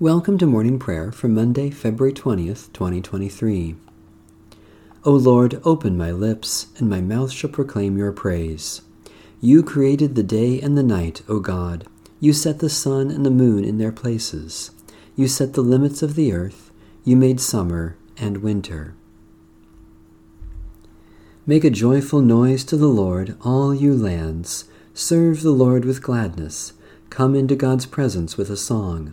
Welcome to morning prayer for Monday, February 20th, 2023. O Lord, open my lips, and my mouth shall proclaim your praise. You created the day and the night, O God. You set the sun and the moon in their places. You set the limits of the earth. You made summer and winter. Make a joyful noise to the Lord, all you lands. Serve the Lord with gladness. Come into God's presence with a song.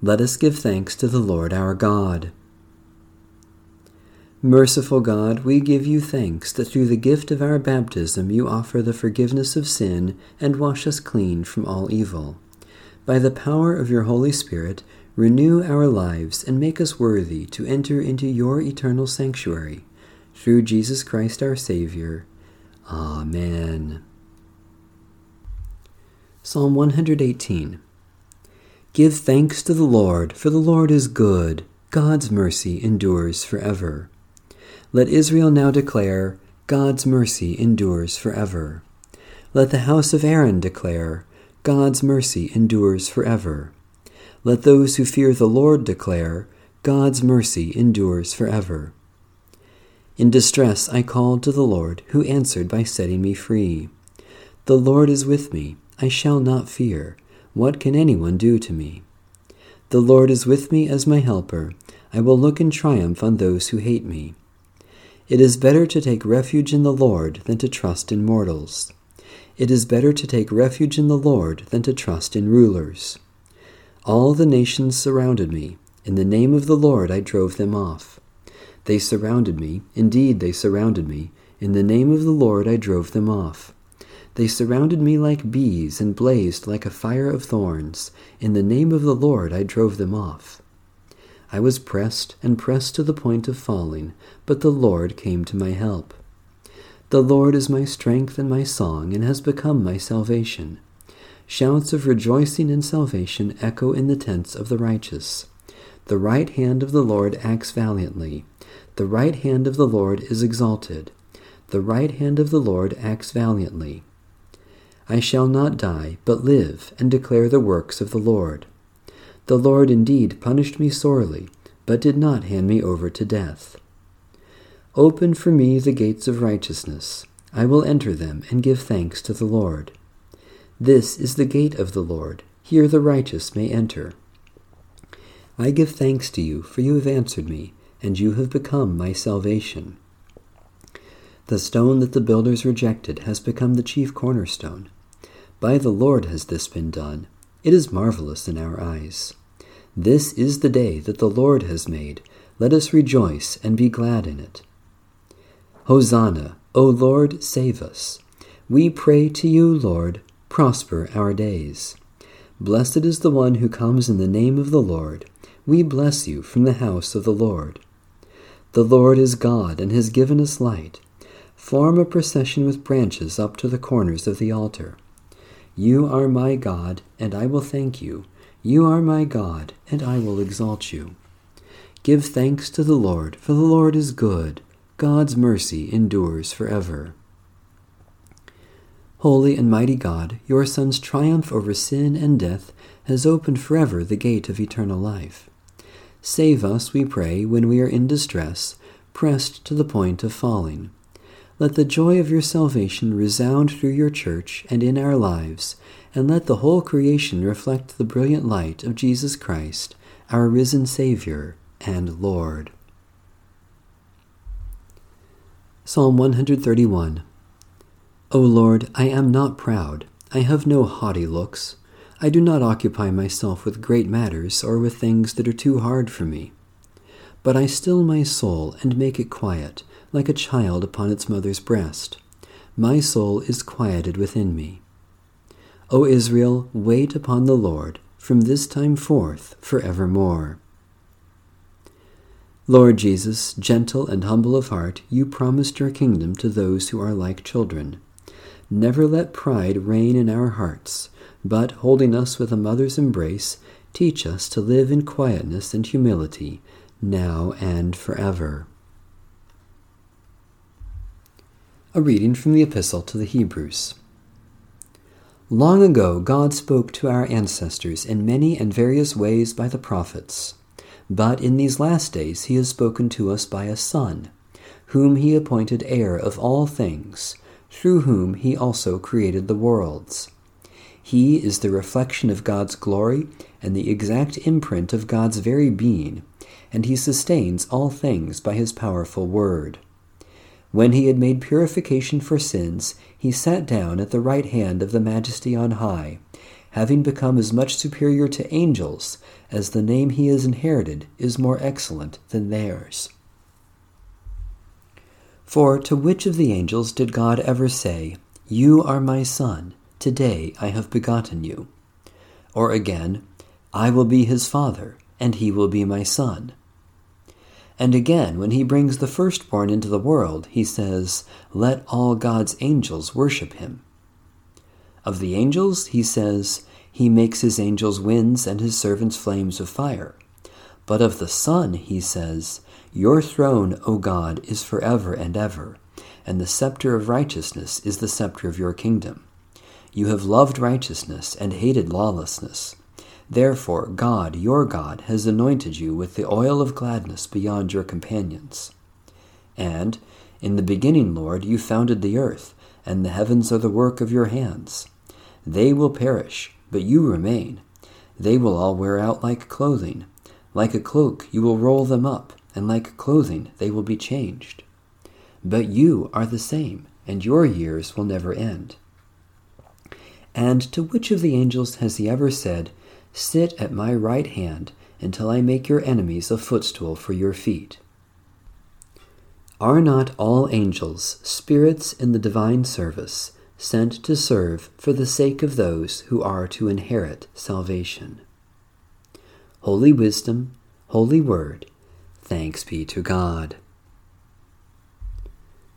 Let us give thanks to the Lord our God. Merciful God, we give you thanks that through the gift of our baptism you offer the forgiveness of sin and wash us clean from all evil. By the power of your Holy Spirit, renew our lives and make us worthy to enter into your eternal sanctuary. Through Jesus Christ our Savior. Amen. Psalm 118 Give thanks to the Lord, for the Lord is good. God's mercy endures forever. Let Israel now declare, God's mercy endures forever. Let the house of Aaron declare, God's mercy endures forever. Let those who fear the Lord declare, God's mercy endures forever. In distress I called to the Lord, who answered by setting me free. The Lord is with me, I shall not fear. What can anyone do to me? The Lord is with me as my helper. I will look in triumph on those who hate me. It is better to take refuge in the Lord than to trust in mortals. It is better to take refuge in the Lord than to trust in rulers. All the nations surrounded me. In the name of the Lord I drove them off. They surrounded me, indeed they surrounded me. In the name of the Lord I drove them off. They surrounded me like bees and blazed like a fire of thorns. In the name of the Lord I drove them off. I was pressed and pressed to the point of falling, but the Lord came to my help. The Lord is my strength and my song, and has become my salvation. Shouts of rejoicing and salvation echo in the tents of the righteous. The right hand of the Lord acts valiantly. The right hand of the Lord is exalted. The right hand of the Lord acts valiantly. I shall not die, but live, and declare the works of the Lord. The Lord indeed punished me sorely, but did not hand me over to death. Open for me the gates of righteousness. I will enter them and give thanks to the Lord. This is the gate of the Lord. Here the righteous may enter. I give thanks to you, for you have answered me, and you have become my salvation. The stone that the builders rejected has become the chief cornerstone. By the Lord has this been done. It is marvelous in our eyes. This is the day that the Lord has made. Let us rejoice and be glad in it. Hosanna, O Lord, save us. We pray to you, Lord, prosper our days. Blessed is the one who comes in the name of the Lord. We bless you from the house of the Lord. The Lord is God and has given us light. Form a procession with branches up to the corners of the altar. You are my God, and I will thank you. You are my God, and I will exalt you. Give thanks to the Lord, for the Lord is good. God's mercy endures forever. Holy and mighty God, your Son's triumph over sin and death has opened forever the gate of eternal life. Save us, we pray, when we are in distress, pressed to the point of falling. Let the joy of your salvation resound through your church and in our lives, and let the whole creation reflect the brilliant light of Jesus Christ, our risen Savior and Lord. Psalm 131 O Lord, I am not proud, I have no haughty looks. I do not occupy myself with great matters or with things that are too hard for me. But I still my soul and make it quiet like a child upon its mother's breast. My soul is quieted within me. O Israel, wait upon the Lord, from this time forth for evermore. Lord Jesus, gentle and humble of heart, you promised your kingdom to those who are like children. Never let pride reign in our hearts, but, holding us with a mother's embrace, teach us to live in quietness and humility, now and forever. A reading from the Epistle to the Hebrews. Long ago, God spoke to our ancestors in many and various ways by the prophets. But in these last days he has spoken to us by a Son, whom he appointed heir of all things, through whom he also created the worlds. He is the reflection of God's glory and the exact imprint of God's very being, and he sustains all things by his powerful word. When he had made purification for sins, he sat down at the right hand of the Majesty on high having become as much superior to angels as the name he has inherited is more excellent than theirs. For to which of the angels did God ever say, You are my son, today I have begotten you? Or again, I will be his father, and he will be my son. And again, when he brings the firstborn into the world, he says, Let all God's angels worship him. Of the angels, he says, He makes his angels winds and his servants flames of fire. But of the Son, he says, Your throne, O God, is forever and ever, and the scepter of righteousness is the scepter of your kingdom. You have loved righteousness and hated lawlessness. Therefore, God, your God, has anointed you with the oil of gladness beyond your companions. And, in the beginning, Lord, you founded the earth, and the heavens are the work of your hands. They will perish, but you remain. They will all wear out like clothing. Like a cloak, you will roll them up, and like clothing, they will be changed. But you are the same, and your years will never end. And to which of the angels has he ever said, Sit at my right hand until I make your enemies a footstool for your feet? Are not all angels spirits in the divine service? sent to serve for the sake of those who are to inherit salvation. Holy Wisdom, Holy Word, thanks be to God.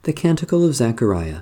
The Canticle of Zechariah.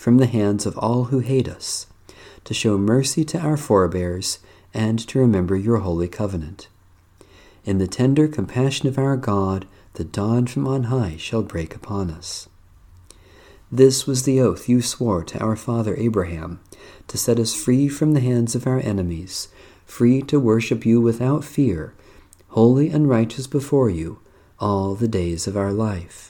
from the hands of all who hate us, to show mercy to our forebears, and to remember your holy covenant. In the tender compassion of our God, the dawn from on high shall break upon us. This was the oath you swore to our father Abraham, to set us free from the hands of our enemies, free to worship you without fear, holy and righteous before you, all the days of our life.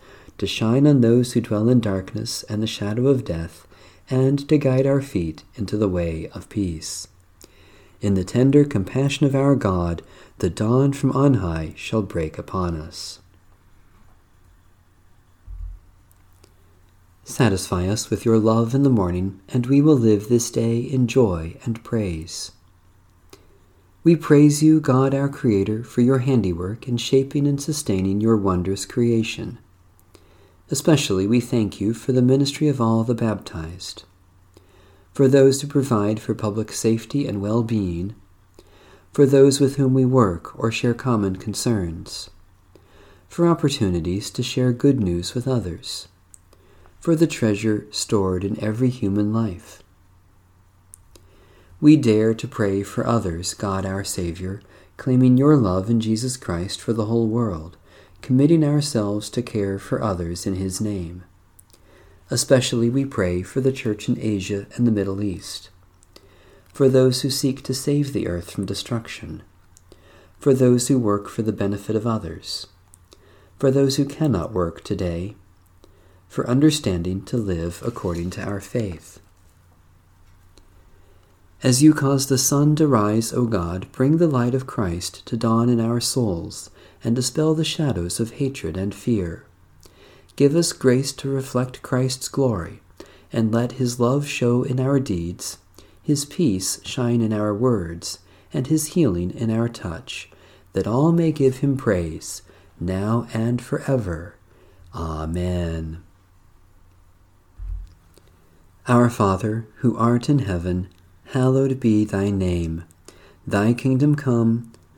to shine on those who dwell in darkness and the shadow of death, and to guide our feet into the way of peace. In the tender compassion of our God, the dawn from on high shall break upon us. Satisfy us with your love in the morning, and we will live this day in joy and praise. We praise you, God our Creator, for your handiwork in shaping and sustaining your wondrous creation. Especially we thank you for the ministry of all the baptized, for those who provide for public safety and well being, for those with whom we work or share common concerns, for opportunities to share good news with others for the treasure stored in every human life. we dare to pray for others, God our Savior, claiming your love in Jesus Christ for the whole world, committing ourselves to care for others in his name. Especially we pray for the Church in Asia and the Middle East, for those who seek to save the earth from destruction, for those who work for the benefit of others, for those who cannot work today, for understanding to live according to our faith. As you cause the sun to rise, O God, bring the light of Christ to dawn in our souls and dispel the shadows of hatred and fear. Give us grace to reflect Christ's glory, and let his love show in our deeds, his peace shine in our words, and his healing in our touch, that all may give him praise, now and forever. Amen. Our Father, who art in heaven, hallowed be thy name. Thy kingdom come,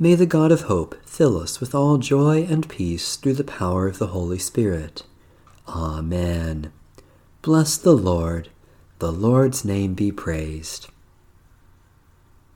May the God of hope fill us with all joy and peace through the power of the Holy Spirit. Amen. Bless the Lord. The Lord's name be praised.